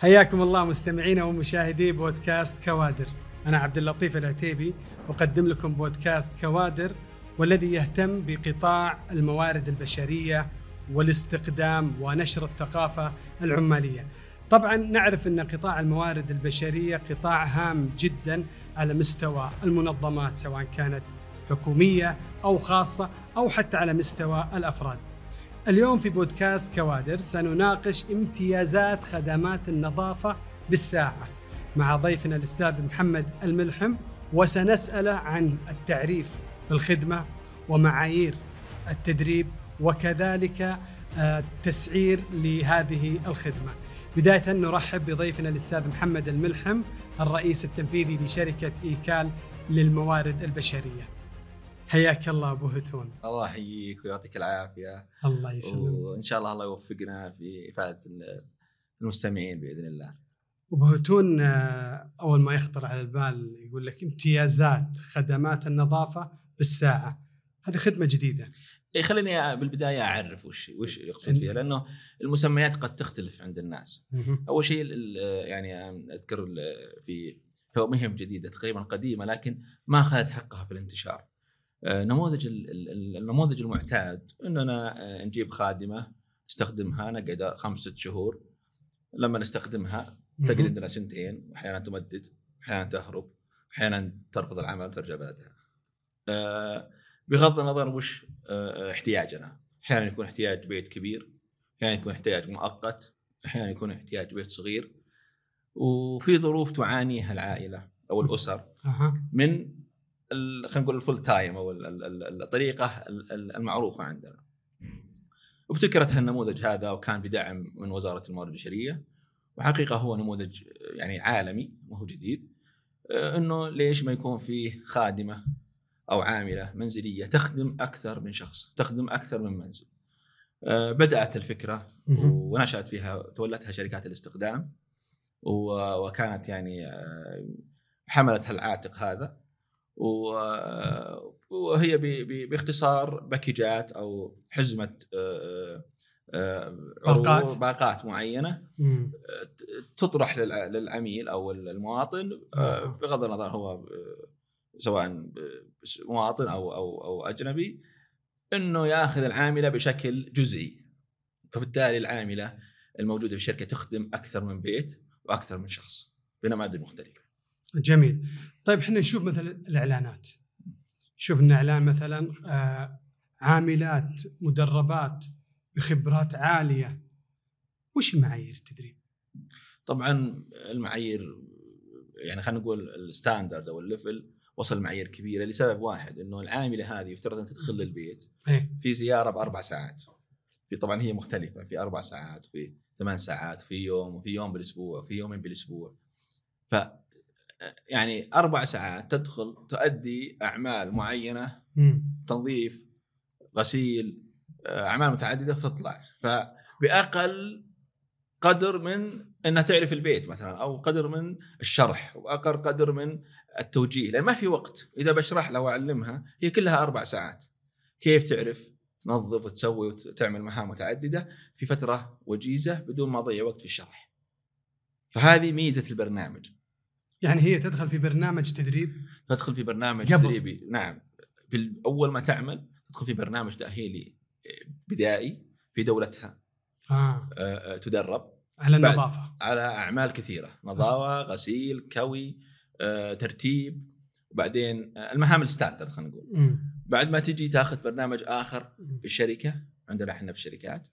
حياكم الله مستمعينا ومشاهدي بودكاست كوادر أنا عبد اللطيف العتيبي أقدم لكم بودكاست كوادر والذي يهتم بقطاع الموارد البشرية والاستقدام ونشر الثقافة العمالية. طبعا نعرف أن قطاع الموارد البشرية قطاع هام جدا على مستوى المنظمات سواء كانت حكومية أو خاصة أو حتى على مستوى الأفراد. اليوم في بودكاست كوادر سنناقش امتيازات خدمات النظافة بالساعة مع ضيفنا الأستاذ محمد الملحم وسنساله عن التعريف بالخدمة ومعايير التدريب وكذلك التسعير لهذه الخدمة. بداية نرحب بضيفنا الأستاذ محمد الملحم الرئيس التنفيذي لشركة إيكال للموارد البشرية. حياك الله أبو هتون. الله يحييك ويعطيك العافية. الله يسلمك. وإن شاء الله الله يوفقنا في إفادة المستمعين بإذن الله. أبو هتون آه، أول ما يخطر على البال يقول لك امتيازات خدمات النظافة بالساعة. هذه خدمة جديدة. إيه خليني بالبداية أعرف وش وش يقصد فيها لأنه المسميات قد تختلف عند الناس. أول شيء يعني أذكر في مهم جديدة تقريبا قديمة لكن ما أخذت حقها في الانتشار. نموذج النموذج المعتاد إننا آه، نجيب خادمة نستخدمها نقعد خمس ست شهور. لما نستخدمها تقعد عندنا سنتين واحيانا تمدد أحيانا تهرب أحيانا ترفض العمل وترجع بعدها. آه، بغض النظر وش احتياجنا. أحيانا يكون احتياج بيت كبير أحيانا يكون احتياج مؤقت أحيانا يكون احتياج بيت صغير. وفي ظروف تعانيها العائلة أو الأسر من خلينا نقول الفول تايم أو الطريقة المعروفة عندنا. وابتكرت هالنموذج هذا وكان بدعم من وزارة الموارد البشرية. وحقيقة هو نموذج يعني عالمي ما هو جديد. إنه ليش ما يكون فيه خادمة أو عاملة منزلية تخدم أكثر من شخص، تخدم أكثر من منزل. بدأت الفكرة ونشأت فيها تولتها شركات الاستخدام. وكانت يعني حملت العاتق هذا. وهي باختصار باكجات أو حزمة آه، آه، باقات. باقات معينة تطرح للعميل أو المواطن آه، بغض النظر هو سواء مواطن أو أو أو أجنبي إنه ياخذ العاملة بشكل جزئي. فبالتالي العاملة الموجودة في الشركة تخدم أكثر من بيت وأكثر من شخص بنماذج مختلفة. جميل. طيب إحنا نشوف مثلا الإعلانات شوف إن إعلان مثلا آه، عاملات مدربات بخبرات عالية وش معايير التدريب؟ طبعا المعايير يعني خلينا نقول ال standard أو ال level وصل معايير كبيرة لسبب واحد إنه العاملة هذه يفترض ان تدخل للبيت إيه؟ في زيارة بأربع ساعات في طبعا هي مختلفة في أربع ساعات وفي ثمان ساعات وفي يوم وفي يوم بالأسبوع وفي يومين بالأسبوع ف يعني أربع ساعات تدخل تؤدي أعمال معينة تنظيف غسيل آه، أعمال متعددة وتطلع فباقل قدر من إنها تعرف البيت مثلا أو قدر من الشرح وأقل قدر من التوجيه. لأن ما في وقت. إذا بشرح لها واعلمها هي كلها أربع ساعات. كيف تعرف تنظف وتسوي وتعمل مهام متعددة؟ في فترة وجيزة بدون ما اضيع وقت في الشرح. فهذه ميزة البرنامج. يعني هي تدخل في برنامج تدريب؟ تدخل في برنامج قبل. تدريبي. نعم. في أول ما تعمل تدخل في برنامج تأهيلي بدائي في دولتها. آه. آه, آه، تدرب. على النظافة. على أعمال كثيرة. نظافة غسيل كوي آه ترتيب. وبعدين آه المهام ال standard خلينا نقول. م. بعد ما تجي تاخذ برنامج آخر في الشركة عندنا إحنا في الشركات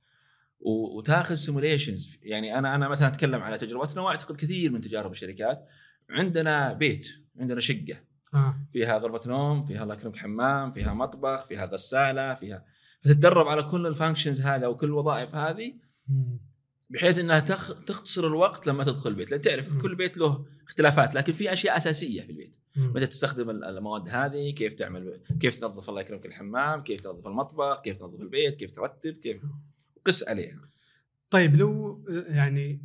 وتاخذ simulations يعني أنا أنا مثلا أتكلم على تجربتنا واعتقد كثير من تجارب الشركات عندنا بيت عندنا شقة. آه. فيها غرفة نوم فيها الله يكرمك حمام فيها مطبخ فيها غسالة فيها فتتدرب على كل الفانكشنز هذا وكل الوظائف هذه بحيث إنها تخ... تختصر الوقت لما تدخل البيت. لأن تعرف م. كل بيت له اختلافات لكن في أشياء أساسية في البيت. متى تستخدم المواد هذه كيف تعمل كيف تنظف الله يكرمك الحمام كيف تنظف المطبخ كيف تنظف البيت كيف ترتب كيف قس عليها. طيب لو يعني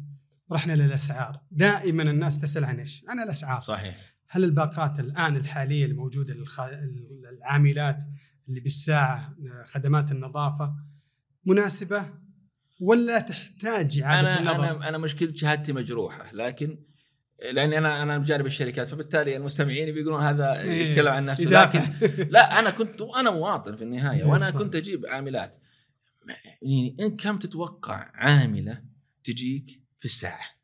رحنا للأسعار دائما الناس تسأل عن إيش عن الأسعار صحيح هل الباقات الآن الحالية الموجودة للعاملات اللي بالساعة خدمات النظافة مناسبة ولا تحتاج إعادة أنا النظر؟ أنا أنا مشكلة شهادتي مجروحة لكن لأني أنا أنا بجانب الشركات فبالتالي المستمعين بيقولون هذا إيه، يتكلم عن نفسه. لكن لا أنا كنت أنا مواطن في النهاية وأنا. كنت أجيب عاملات يعني انت كم تتوقع عاملة تجيك في الساعة.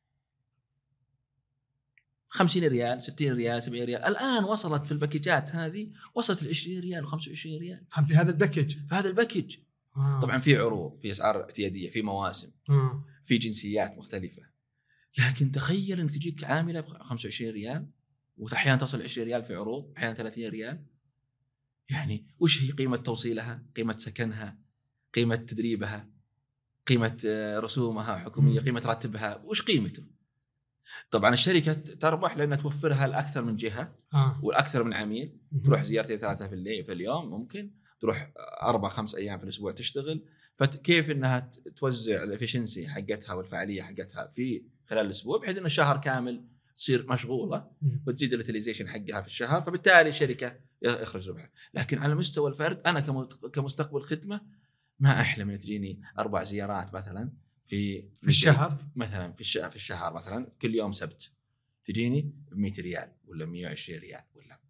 50 ريال 60 ريال 70 ريال. الآن وصلت في ال package ات هذه وصلت ل 20 ريال و25 ريال. هم في هذا ال package في هذا ال package آه. طبعا في عروض في أسعار اعتيادية في مواسم آه. في جنسيات مختلفة. لكن تخيل ان تجيك عاملة ب 25 ريال واحيانا تصل 20 ريال في عروض أحيانا 30 ريال. يعني وش هي قيمة توصيلها قيمة سكنها قيمة تدريبها؟ قيمة آه، رسومها حكومية. قيمة راتبها وش قيمته طبعا الشركة تربح لأنها توفرها لأكثر من جهة آه. والأكثر من عميل تروح زيارتين ثلاثة في الليل في اليوم ممكن تروح أربع خمس أيام في الأسبوع تشتغل فكيف إنها توزع ال efficiency حقتها والفعالية حقتها في خلال الأسبوع بحيث إنه شهر كامل تصير مشغولة. وتزيد ال utilization حقها في الشهر فبالتالي الشركة يخرج ربح لكن على مستوى الفرد أنا كم- كمستقبل خدمة ما احلم ان تجيني أربع زيارات مثلا في في الشهر؟ مثلا في الشهر في الشهر مثلا كل يوم سبت. تجيني ب 100 ريال ولا 120 ريال ولا.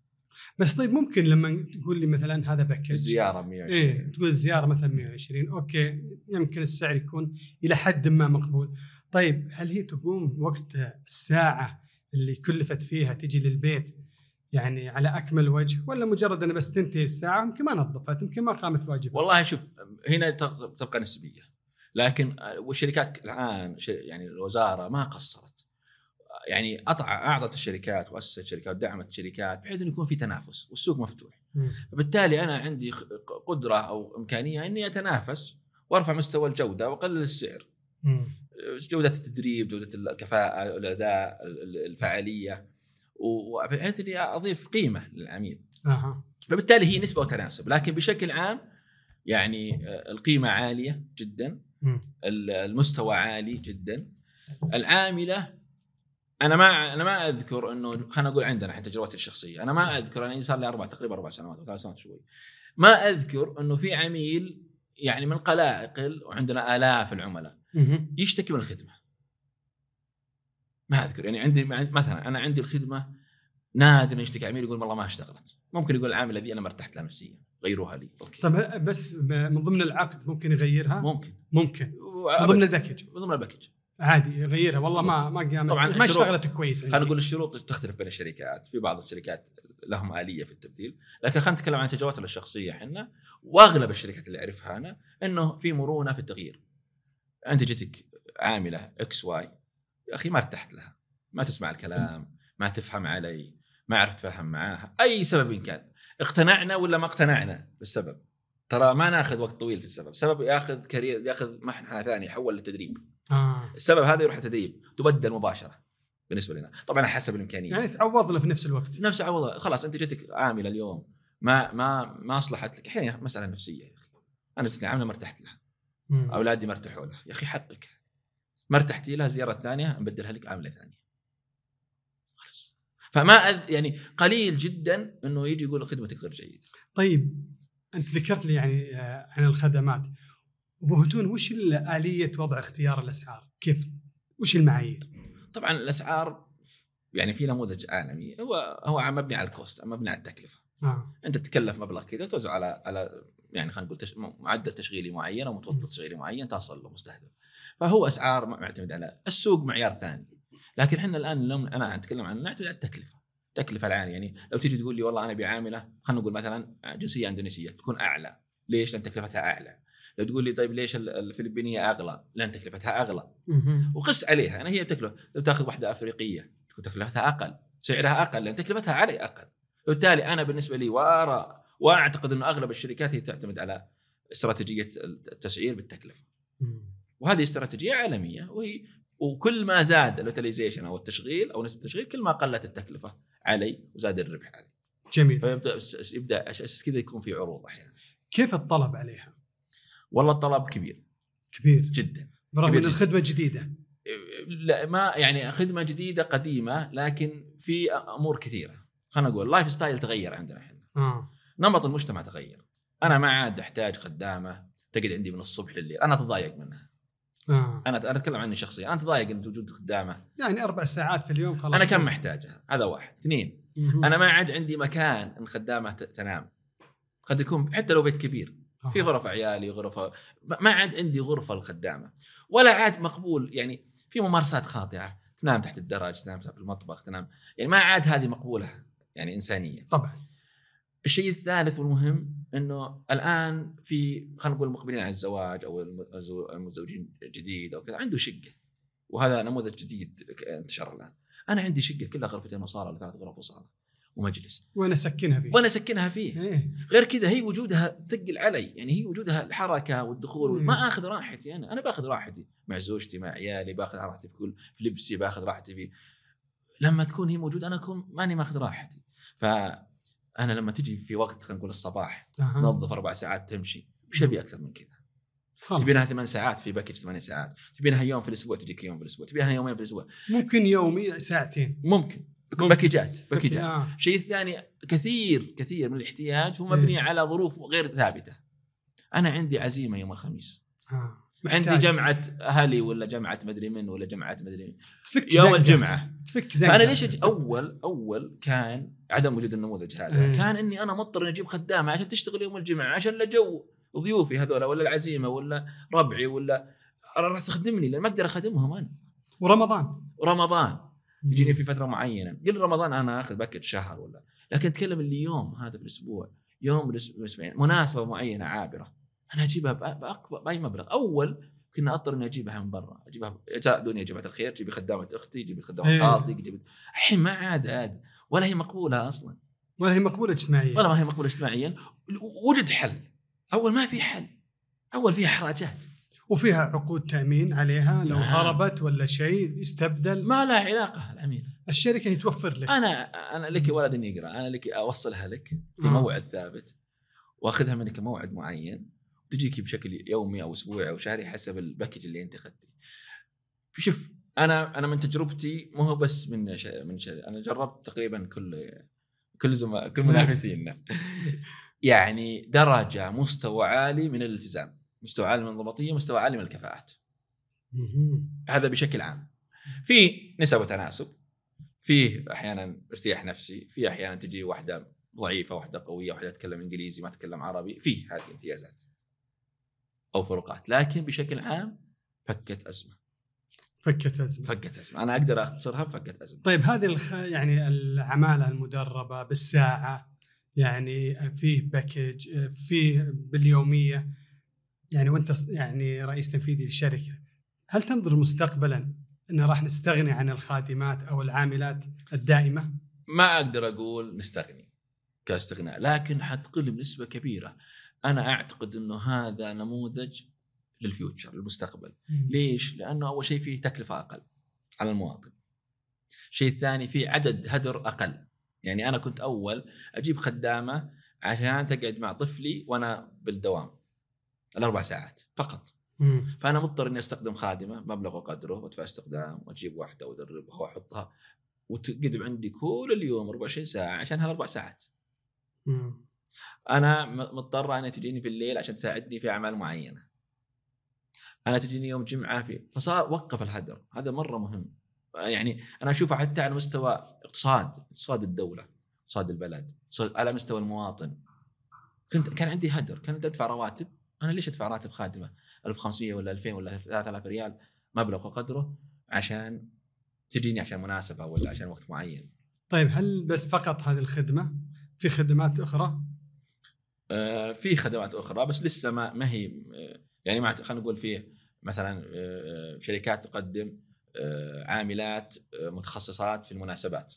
بس طيب ممكن لما تقول لي مثلا هذا package الزيارة ب 120 إيه ريال. تقول الزيارة مثلا 120 okay يمكن السعر يكون إلى حد ما مقبول. طيب هل هي تقوم وقت الساعة اللي كلفت فيها تجي للبيت يعني على أكمل وجه ولا مجرد انها بس تنتهي الساعة يمكن ما نظفت يمكن ما قامت واجبها والله شوف هنا تبقى نسبية. لكن والشركات الآن يعني الوزارة ما قصرت. يعني أطع أعطت الشركات وأسست شركات ودعمت الشركات بحيث إنه يكون في تنافس والسوق مفتوح. فبالتالي أنا عندي قدرة أو إمكانية إني أتنافس وأرفع مستوى الجودة وأقلل السعر. مم. جودة التدريب جودة الكفاءه الأداء ال- ال- الفعاليه وبحيث إني أضيف قيمة للعميل. أها. فبالتالي هي نسبة وتناسب لكن بشكل عام يعني آه، القيمة عالية جدا المستوى عالي جدا. العاملة أنا ما أنا ما أذكر إنه خلينا نقول عندنا إحنا تجربتي الشخصية أنا ما أذكر أنا صار لي أربع تقريبا أربع سنوات أو ثلاث سنوات شوي. ما أذكر إنه في عميل يعني من قلائقل وعندنا آلاف العملاء. يشتكي من الخدمة. ما أذكر. يعني عندي مثلا أنا عندي الخدمة نادر يشتكي عميل يقول والله ما اشتغلت. ممكن يقول العامله ذي أنا ما ارتحت لها نفسيا. غيروها لي. أوكي. طب بس من ضمن العقد ممكن يغيرها؟ ممكن. ممكن. من ضمن ال package؟ من ضمن ال package. عادي يغيرها. والله ما ما طبعاً ما اشتغلت كويس خلينا. نقول الشروط تختلف بين الشركات. في بعض الشركات لهم آلية في التبديل. لكن خلينا نتكلم عن تجربتنا الشخصية إحنا وأغلب الشركات اللي أعرفها أنا إنه في مرونة في التغيير. أنت جتك عاملة X Y. يا أخي ما ارتحت لها ما تسمع الكلام ما تفهم علي ما عرفت اتفاهم معاها أي سبب إن كان. اقتنعنا ولا ما اقتنعنا بالسبب؟ ترى ما ناخذ وقت طويل في السبب سبب ياخذ كارير ياخذ محنه ثاني يحول للتدريب. آه. السبب هذا يروح للتدريب تبدل مباشرة بالنسبة لنا. طبعا حسب الإمكانية. يعني تعوضنا في نفس الوقت. نفس عوض خلاص أنت جتك عامله اليوم ما ما ما أصلحت لك. أحيانا مسألة نفسية يا أخي. أنا جتني عامله ما ارتحت لها. مم. أولادي ما ارتاحوا لها. يا أخي حقك. ما ارتحتي لها زيارة ثانية نبدلها لك عاملة ثانية. خلاص. فما أذ... يعني قليل جدا إنه يجي يقول خدمتك غير جيدة. طيب أنت ذكرت لي يعني آه، عن الخدمات. أبو هتون وش آلية وضع اختيار الأسعار؟ كيف؟ وش المعايير؟ طبعا الأسعار يعني في نموذج عالمي. هو هو مبني على الكوست مبني على التكلفة. آه. أنت تتكلف مبلغ كذا توزع على على يعني خلينا نقول تش... معدل تشغيلي معين أو متوسط تشغيلي معين تصل له مستهدف. فهو أسعار معتمد على السوق معيار ثاني لكن إحنا الآن لو أنا أتكلم عن نعتمد على التكلفة التكلفه العالية يعني لو تيجي تقول لي والله أنا بعامله خلينا نقول مثلا جنسية إندونيسية تكون أعلى ليش؟ لأن تكلفتها أعلى لو تقول لي طيب ليش ال- الفلبينية أغلى؟ لأن تكلفتها أغلى. وقس عليها يعني هي تكلفة لو تأخذ واحدة أفريقية تكون تكلفتها أقل سعرها أقل لأن تكلفتها علي أقل وبالتالي أنا بالنسبة لي وأرى واعتقد إنه أغلب الشركات هي تعتمد على استراتيجية التسعير بالتكلفة. وهذه استراتيجية عالمية وهي وكل ما زاد ال utilization أو التشغيل أو نسبة التشغيل كل ما قلت التكلفة علي وزاد الربح علي. جميل. فيبدأ يبدأ أساس كذا يكون في عروض أحيانا. كيف الطلب عليها؟ والله الطلب كبير. كبير. جدا. برغم كبير ان. الخدمه جديدة. لا ما يعني خدمة جديدة قديمة لكن في أمور كثيرة. خلينا نقول ال lifestyle تغير عندنا إحنا. آه. نمط المجتمع تغير. أنا ما عاد أحتاج خدامة تقعد عندي من الصبح لليل. أنا أتضايق منها. آه. أنا أنا أتكلم عني شخصيا. أنا تضايق أنت وجود خدامه يعني أربع ساعات في اليوم خلاص. أنا كم محتاجها؟ هذا واحد. اثنين. أنا ما عاد عندي مكان إن خدامه تنام. قد يكون حتى لو بيت كبير. في آه. غرف عيالي غرفه ما عاد عندي غرفة الخدامه ولا عاد مقبول. يعني في ممارسات خاطئة. تنام تحت الدرج تنام في المطبخ تنام. يعني ما عاد هذه مقبولة. يعني انسانيا. طبعا. الشيء الثالث والمهم إنه الآن في خلينا نقول مقبلين على الزواج أو المتزوجين جديد أو كذا عنده شقة. وهذا نموذج جديد انتشر الآن. أنا عندي شقة كلها غرفتين وصاله ولا ثلاث غرف وصاله ومجلس وين أسكنها فيه؟ وأنا أسكنها فيه؟ إيه. غير كذا هي وجودها ثقل علي. يعني هي وجودها الحركة والدخول. ما آخذ راحتي أنا. أنا باخذ راحتي مع زوجتي مع عيالي باخذ راحتي في كل في لبسي باخذ راحتي في لما تكون هي موجودة أنا أكون ماني ماخذ راحتي. فانا لما تجي في وقت خلينا نقول الصباح أها. تنظف أربع ساعات تمشي وش أبي أكثر من كذا. تبينها ثمان ساعات في package ثمان ساعات تبينها يوم في الأسبوع تجيك يوم في الأسبوع تبينها يومين في الأسبوع ممكن يومي ساعتين ممكن ممكن. package ات package ات آه. الشيء الثاني كثير كثير من الاحتياج هو إيه. مبني على ظروف غير ثابتة. أنا عندي عزيمة يوم الخميس، آه. عندي. جمعة أهلي ولا جمعة مدري من ولا جمعة مدري من. تفك يوم زنقة. الجمعة. تفك زنقة. فأنا ليش اول أول كان عدم وجود النموذج هذا. إيه. كان إني أنا مضطر إني أجيب خدامة عشان تشتغل يوم الجمعة عشان لا جو ضيوفي هذول ولا العزيمة ولا ربعي ولا راح تخدمني لأن ما أقدر أخدمهم أنا. ورمضان. رمضان. تجيني في فترة معينة. قل رمضان أنا آخذ باكج شهر ولا. لكن أتكلم اللي يوم هذا في الأسبوع يوم بالأسبوعين. مناسبة معينة عابرة. أنا أجيبها بأي مبلغ. أول كنا أضطر إني أجيبها من برا. أجيبها جاء يا جماعة الخير جيبي خدامة أختي جيبي خدامة إيه. خالتي جيبي الحين ما عاد عاد. ولا هي مقبولة أصلا. ولا هي مقبولة اجتماعيا. ولا ما هي مقبولة اجتماعيا. وجد حل. أول ما في حل. أول فيها احراجات وفيها عقود تأمين عليها لو نعم. هربت ولا شيء يستبدل. ما لها علاقة العميل الشركة هي توفر لك. أنا أنا لك ولد يقرا أنا لك أوصلها لك في آه. موعد ثابت. وأخذها منك موعد معين. تجيك بشكل يومي أو أسبوعي أو شهري حسب الباكج اللي انت أخذتيه. شوف أنا أنا من تجربتي مو هو بس من ش... من ش... أنا جربت تقريبا كل كل زملاء كل منافسينا يعني درجة مستوى عالي من الالتزام، مستوى عالي من الضبطية، مستوى عالي من الكفاءات. هذا بشكل عام. في نسب وتناسب. فيه أحيانا ارتياح نفسي في أحيانا تجي واحدة ضعيفة واحدة قوية واحدة تتكلم إنجليزي ما تتكلم عربي فيه هذه امتيازات أو فروقات. لكن بشكل عام فكت أزمة. فكت أزمة. فكت أزمة. أنا أقدر أختصرها بفكت أزمة. طيب هذه الخ... يعني العمالة المدربة بالساعة يعني فيه package فيه باليومية يعني وأنت يعني رئيس تنفيذي للشركة هل تنظر مستقبلا أن راح نستغني عن الخادمات أو العاملات الدائمة؟ ما أقدر أقول نستغني كاستغناء لكن حتقل بنسبة كبيرة. أنا أعتقد إنه هذا نموذج للفيوتشر للمستقبل ليش؟ لأنه أول شيء فيه تكلفة أقل على المواطن. الشيء الثاني فيه عدد هدر أقل. يعني أنا كنت أول أجيب خدامة عشان تقعد مع طفلي وأنا بالدوام الأربع ساعات فقط. مم. فأنا مضطر إني أستخدم خادمة مبلغ وقدره وأدفع استخدام وأجيب واحدة وأدربها وأحطها وتقدم عندي كل اليوم 24 ساعة عشان هالأربع ساعات. مم. أنا مضطره انها تجيني في الليل عشان تساعدني في أعمال معينة. أنا تجيني يوم جمعة في فصار وقف الهدر هذا مرة مهم. يعني أنا أشوفه حتى على مستوى اقتصاد اقتصاد الدولة اقتصاد البلد اقتصاد- على مستوى المواطن كنت كان عندي هدر كنت أدفع رواتب أنا ليش أدفع راتب خادمة 1500 ولا 2000 ولا 3000 ريال مبلغ وقدره عشان تجيني عشان مناسبة ولا عشان وقت معين طيب هل بس فقط هذه الخدمة؟ في خدمات أخرى؟ آه، في خدمات أخرى بس لسه ما ما هي آه، يعني ما خلينا نقول فيه مثلا آه، شركات تقدم عاملات متخصصات في المناسبات.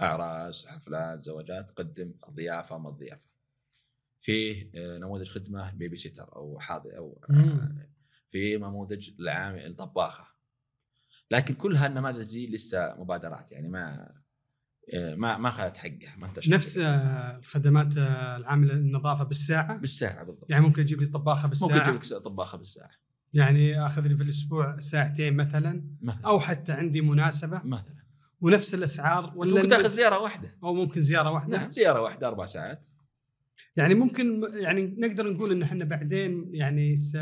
أعراس حفلات زواجات تقدم الضيافه ما الضيافه فيه نموذج خدمة بيبي سيتر أو حاضر أو مم. في نموذج العامل الطباخه لكن كل هالنماذج دي لسه مبادرات يعني ما ما ما أخذت حقها ما انتشرت. نفس آه، الخدمات آه، العاملة النظافة بالساعة؟ بالساعة بالضبط. يعني ممكن أجيب لي طباخة ممكن بالساعة؟ تجيب لك طباخة بالساعة. يعني آخذ لي في الأسبوع ساعتين مثلا؟ مثلا. أو حتى عندي مناسبة؟ مثلا. ونفس الأسعار ولا ممكن تأخذ زيارة واحدة. أو ممكن زيارة واحدة؟ نعم زيارة واحدة أربع ساعات. يعني ممكن يعني نقدر نقول إن إحنا بعدين يعني س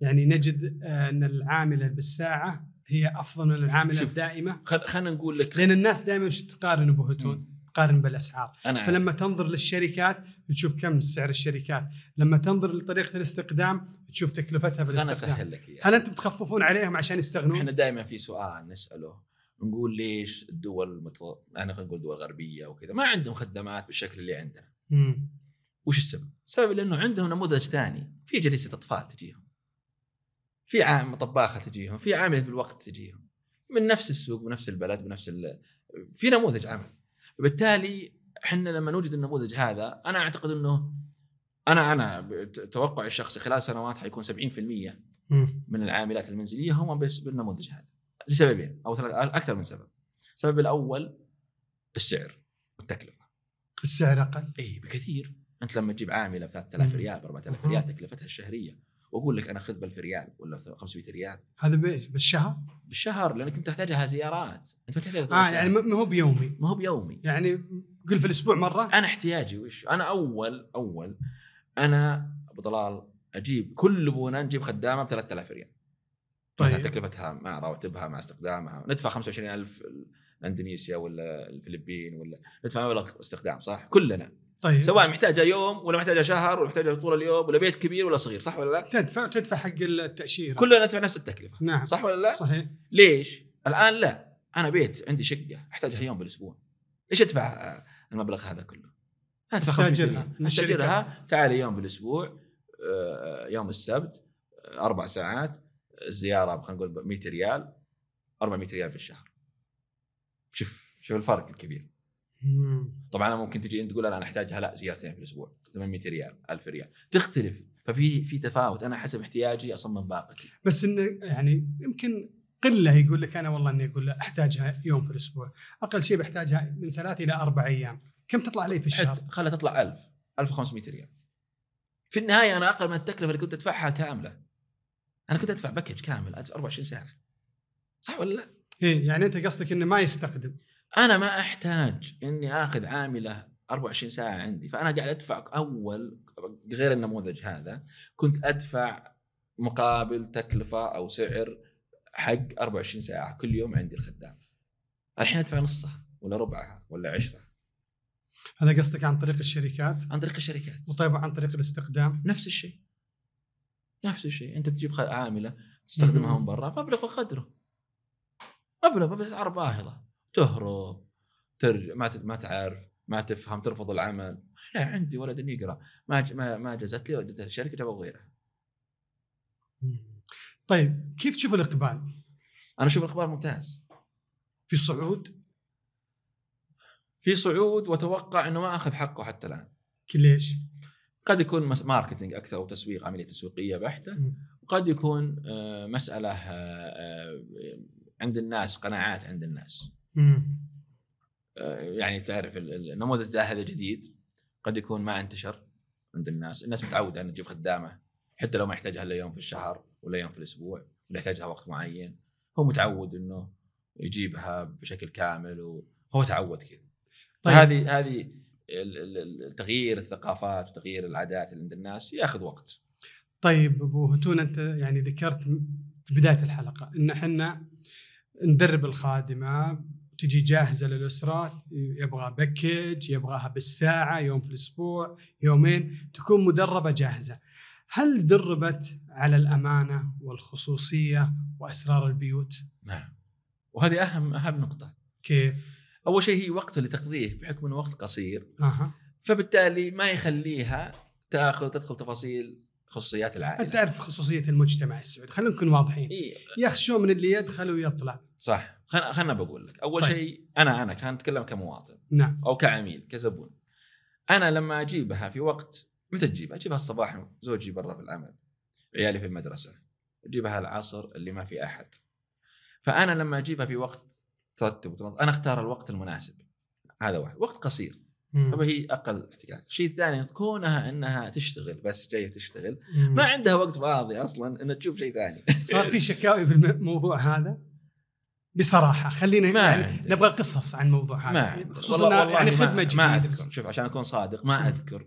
يعني نجد آه، إن العاملة بالساعة هي أفضل من العامله الدائمة. خل- خلينا نقول لك لأن الناس دائما تقارن بهتون تقارن بالأسعار. أنا فلما تنظر للشركات تشوف كم سعر الشركات. لما تنظر لطريقة الاستخدام تشوف تكلفتها بالاستخدام أسهل لك إياها. هل أنتم تخففون عليهم عشان يستغنون؟ إحنا دائما في سؤال نسأله. نقول ليش الدول مثل انا خلينا نقول دول غربية وكذا ما عندهم خدمات بالشكل اللي عندنا. مم. وش السبب؟ السبب لأنه عندهم نموذج ثاني. في جلسة أطفال تجيهم. في عام طباخة تجيهم في عامله بالوقت تجيهم من نفس السوق بنفس البلد بنفس ال... في نموذج عمل وبالتالي إحنا لما نوجد النموذج هذا أنا أعتقد إنه أنا أنا توقعي الشخصي خلال سنوات حيكون 70% مم. من العاملات المنزلية هم بس بالنموذج هذا لسببين أو ثلاث أكثر من سبب. السبب الأول السعر والتكلفة. السعر أقل اي بكثير أنت لما تجيب عاملة ب 3000 مم. ريال ب 4000 مم. ريال تكلفتها الشهرية وأقول لك أنا خذ ب 1000 ريال ولا 500 ريال. هذا بإيش؟ بالشهر؟ بالشهر لأنك أنت تحتاجها زيارات. أنت ما تحتاج آه يعني ما هو بيومي. ما هو بيومي. يعني قل في الأسبوع مرة؟ أنا احتياجي وش؟ أنا أول أول أنا أبو طلال أجيب كل بونه نجيب خدامة ب 3000 ريال. طيب. طيب. تكلفتها مع رواتبها مع استخدامها. ندفع 25000 اندونيسيا ولا الفلبين ولا ندفع مبلغ استخدام صح؟ كلنا. طيب. سواء محتاجة يوم ولا محتاجة شهر ولا محتاجة طول اليوم ولا بيت كبير ولا صغير صح ولا لا؟ تدفع تدفع حق التأشيرة. كلنا ندفع نفس التكلفة نعم. صح ولا لا؟ صحيح. ليش؟ الآن لا أنا بيت عندي شقة أحتاجها يوم بالأسبوع. ليش أدفع المبلغ هذا كله؟ أنا أدفع 500 أستأجرها أستأجرها تعالي يوم بالأسبوع آه، يوم السبت أربع ساعات الزياره خلينا نقول ب 100 ريال 400 ريال بالشهر شوف شوف الفرق الكبير. طبعا أنا ممكن تجي أنت تقول أنا احتاجها لا زيارتين في الأسبوع 800 ريال 1000 ريال. تختلف ففي في تفاوت. أنا حسب احتياجي أصمم باقتي. بس إنه يعني يمكن قلة يقول لك أنا والله إني أقول أحتاجها يوم في الأسبوع. أقل شيء بحتاجها من ثلاث إلى أربع أيام. كم تطلع لي في الشهر؟ خلها تطلع 1000 1500 ريال. في النهاية أنا أقل من التكلفة اللي كنت أدفعها كاملة. أنا كنت أدفع باكج كامل أدفع 24 ساعة. صح ولا لا؟ إيه يعني أنت قصدك إنه ما يستخدم. أنا ما أحتاج إني آخذ عاملة 24 ساعة عندي فأنا قاعد أدفع أول غير النموذج هذا كنت أدفع مقابل تكلفة أو سعر حق 24 ساعة كل يوم عندي الخدام. الحين أدفع نصها ولا ربعها ولا عشرها. هذا قصدك عن طريق الشركات؟ عن طريق الشركات. وطيب عن طريق الاستخدام؟ نفس الشيء. نفس الشيء. أنت بتجيب عاملة تستخدمها. من برا مبلغ وقدره مبلغ باسعار باهظه تهرب ترجع ما ما تعرف ما تفهم ترفض العمل. لا عندي ولد يقرأ. ما ما ما جازت لي وديتها الشركة جابوا غيرها طيب كيف تشوف الإقبال؟ أنا أشوف الاخبار ممتاز. في صعود؟ في صعود وأتوقع إنه ما أخذ حقه حتى الآن. ليش؟ قد يكون ماركتينج أكثر أو تسويق عملية تسويقية بحتة. وقد يكون آه، مسألة آه، آه، عند الناس قناعات عند الناس. يعني تعرف ال- ال- النموذج هذا جديد قد يكون ما انتشر عند الناس. الناس متعودة أن تجيب خدامة حتى لو ما يحتاجها إلا يوم في الشهر ولا يوم في الأسبوع ولا يحتاجها وقت معين. هو متعود إنه يجيبها بشكل كامل وهو تعود كذا. طيب. هذه هذه تغيير الثقافات وتغيير العادات اللي عند الناس يأخذ وقت. طيب أبو هتون أنت يعني ذكرت في بداية الحلقة إن إحنا ندرب الخادمة تجي جاهزة للاسره يبغى باكج يبغاها بالساعة يوم في الأسبوع يومين تكون مدربة جاهزة. هل دربت على الأمانة والخصوصية وأسرار البيوت؟ نعم. وهذه أهم أهم نقطة. كيف؟ أول شيء هي وقت اللي تقضيه بحكم إنه وقت قصير. أها. فبالتالي ما يخليها تأخذ تدخل تفاصيل خصوصيات العائلة. أنت تعرف خصوصية المجتمع السعودي. خلينا نكون واضحين. إيه. يخشون من اللي يدخل ويطلع. صح. خلنا خلنا بقول لك. أول طيب. شيء أنا أنا كان أتكلم كمواطن. نعم. أو كعميل كزبون. أنا لما أجيبها في وقت متى تجيبها؟ أجيبها الصباح زوجي برا في العمل عيالي في المدرسة. أجيبها العصر اللي ما في أحد. فأنا لما أجيبها في وقت ترتب وتنظم أنا أختار الوقت المناسب. هذا واحد. وقت قصير. فهي أقل احتكاك. الشيء الثاني كونها إنها تشتغل بس جاية تشتغل. مم. ما عندها وقت فاضي أصلا ان تشوف شيء ثاني. صار في شكاوي بالموضوع هذا؟ بصراحة خلينا ما يعني عندي. نبغى قصص عن الموضوع هذا. ما خصوصا والله- والله يعني ما- خدمة ما جديدة. أذكر. شوف عشان أكون صادق ما أذكر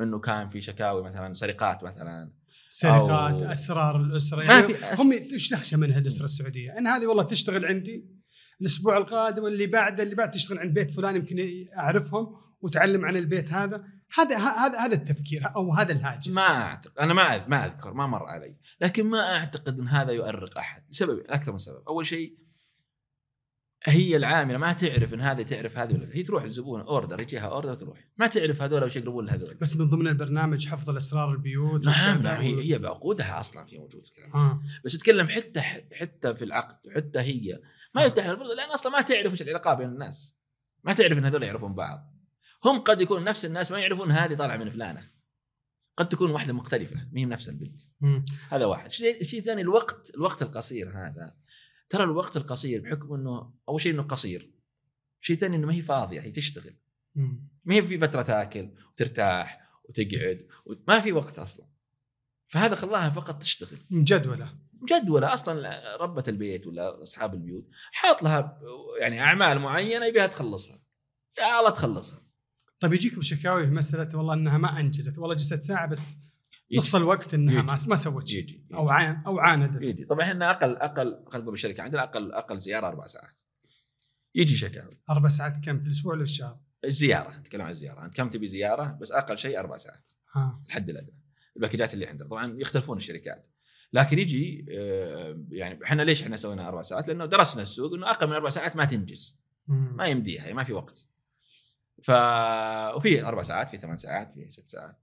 إنه كان في شكاوي مثلا سرقات مثلا سرقات أسرار الأسرة. يعني ما في أس... هم إيش تخشى منها الأسرة السعودية؟ إن هذه والله تشتغل عندي الأسبوع القادم اللي بعده اللي بعد تشتغل عند بيت فلان يمكن أعرفهم. وتعلم عن البيت هذا هذا هذا هذا التفكير أو هذا الهاجس. ما أعتقد أنا ما ما أذكر ما مر علي. لكن ما أعتقد إن هذا يؤرق أحد لسبب أكثر من سبب. أول شيء هي العاملة ما تعرف إن هذه تعرف هذه ولا هي تروح الزبون أوردر يجيها أوردر تروح ما تعرف هذول وش يقربون لهذول بس من ضمن البرنامج حفظ الأسرار البيوت نعم نعم هي هي بعقودها أصلا في موجود الكلام. آه. بس تتكلم حتى حتى في العقد وحتى هي. ما يتاح لها الفرصة لأن أصلا ما تعرف إيش العلاقة بين الناس. ما تعرف إن هذول يعرفون بعض. هم قد يكون نفس الناس ما يعرفون هذه طالعة من فلانة. قد تكون واحدة مختلفة ما هي نفس البنت. مم. هذا واحد. الشيء الثاني الوقت الوقت القصير هذا. ترى الوقت القصير بحكم إنه أول شيء إنه قصير. شيء ثاني إنه ما هي فاضية هي تشتغل. ما هي في فترة تاكل وترتاح وتقعد ما في وقت أصلا. فهذا خلاها فقط تشتغل. مجدوله مجدوله أصلا ربة البيت ولا أصحاب البيوت. حاط لها يعني أعمال معينة يبيها تخلصها. يا الله تخلصها. طيب يجيكم شكاوي في مسألة والله إنها ما أنجزت والله جلست ساعة بس نص الوقت إنها ما ما سوت شيء. أو عان أو عاندت. يجي. طبعا إحنا أقل أقل خلينا نقول بالشركة عندنا أقل أقل زيارة أربع ساعات. يجي شكاوي. أربع ساعات كم؟ في الأسبوع ولا الشهر؟ الزياره نتكلم عن الزياره أنت كم تبي زيارة؟ بس أقل شيء أربع ساعات. ها. الحد الادنى الباكجات اللي عندنا. طبعا يختلفون الشركات. لكن يجي آه، يعني إحنا ليش إحنا سوينا أربع ساعات؟ لأنه درسنا السوق إنه أقل من أربع ساعات ما تنجز. ما يمديها ما في وقت. ف وفي أربع ساعات في ثمان ساعات في ست ساعات.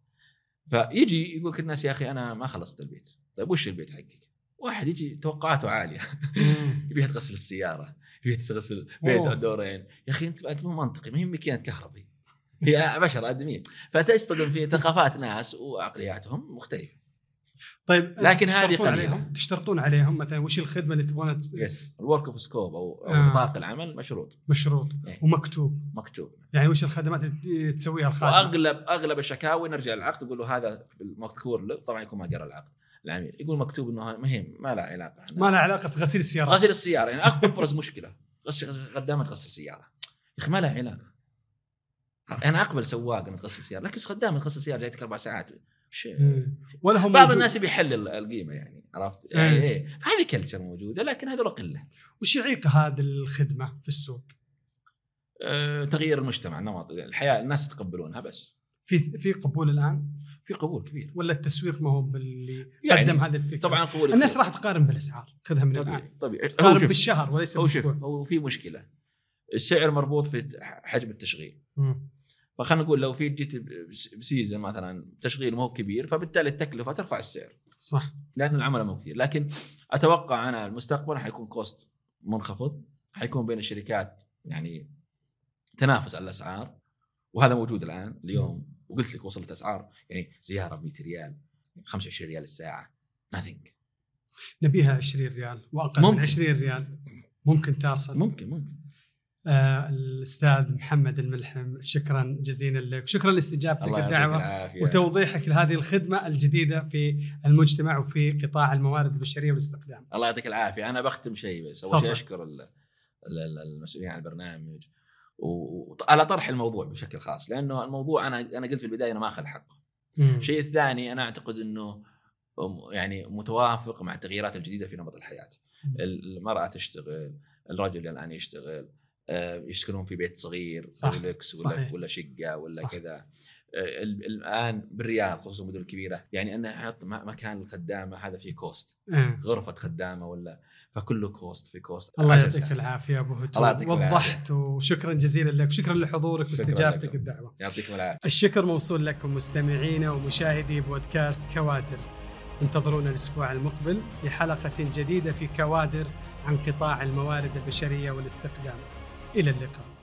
فيجي يقول لك الناس يا أخي أنا ما خلصت البيت. طيب وش البيت حقك؟ واحد يجي توقعاته عاليه يبيها تغسل السيارة يبيها تغسل بيت دورين يا أخي أنت انت مو منطقي ما هي ماكينه كهربي. هي بشر ادميين فتصطدم في ثقافات ناس وعقلياتهم مختلفة. طيب لكن هذه قليلة. تشترطون عليهم مثلا وش الخدمة اللي تبغونها يس ال work of scope أو, أو آه. نطاق العمل مشروط. مشروط إيه؟ ومكتوب. مكتوب. يعني وش الخدمات اللي تسويها الخادم؟ واغلب أغلب الشكاوي نرجع للعقد يقول له هذا المذكور له. طبعا يكون ما قرأ العقد العميل. يقول مكتوب إنه مهم ما له علاقة ما له علاقة في غسيل السيارة. غسيل السيارة. يعني ابرز مشكلة. خدامة تغسل سيارة. يا أخي ما له علاقة. أنا أقبل سواق إنه تغسل سيارة. لكن خدامة تغسل سيارة جايتك أربع ساعات. ولا هم بعض الناس يحلل القيمة يعني عرفت؟ يعني إيه, إيه. هذه كلتشر موجودة لكن هذول قلة. وش يعيق هذه الخدمة في السوق؟ أه تغيير المجتمع نمط الحياة الناس يتقبلونها بس. في في قبول الآن؟ في قبول كبير. ولا التسويق ما هو باللي يعني قدم هذه الفكرة؟ طبعا قبول الناس راح تقارن بالأسعار خذها من طبيعي الآن. طبيعي. تقارن بالشهر وليس شوف هو في مشكلة. السعر مربوط في حجم التشغيل. م. فخلينا نقول لو في جيت ب season مثلا تشغيل مو كبير فبالتالي التكلفة ترفع السعر. صح. لأن العملاء مو كثير. لكن أتوقع أنا المستقبل حيكون cost منخفض حيكون بين الشركات يعني تنافس على الأسعار وهذا موجود الآن اليوم وقلت لك وصلت أسعار يعني زيارة ب 100 ريال 25 ريال الساعة nothing. نبيها 20 ريال وأقل ممكن. من 20 ريال. ممكن تصل ممكن ممكن. الأستاذ محمد الملحم شكرا جزيلا لك. شكرا لاستجابتك الدعوة وتوضيحك لهذه الخدمة الجديدة في المجتمع وفي قطاع الموارد البشرية والاستخدام الله يعطيك العافية. أنا بختم شيء بس. أول شيء أشكر المسؤولين عن البرنامج. وعلى طرح الموضوع بشكل خاص لأنه الموضوع أنا أنا قلت في البداية انه ما أخذ حقه. الشيء الثاني أنا أعتقد أنه يعني متوافق مع التغييرات الجديدة في نمط الحياة. المرأة تشتغل الرجل الآن يشتغل آه، يسكنون في بيت صغير صح لكس ولا صحيح. ولا شقة ولا كذا. آه، الآن بالرياض خصوصا المدن الكبيرة يعني أنه يحط مكان الخدامة هذا فيه كوست. غرفة خدامة ولا فكله cost في cost الله يعطيك العافية أبو هتو. وضحت وشكرا جزيلا لك. شكرا لحضورك واستجابتك الدعوة. يعطيكم العافية. الشكر موصول لكم مستمعينا ومشاهدي بودكاست كوادر. انتظرونا الأسبوع المقبل في حلقة جديدة في كوادر عن قطاع الموارد البشرية والاستقدام إلى اللقاء.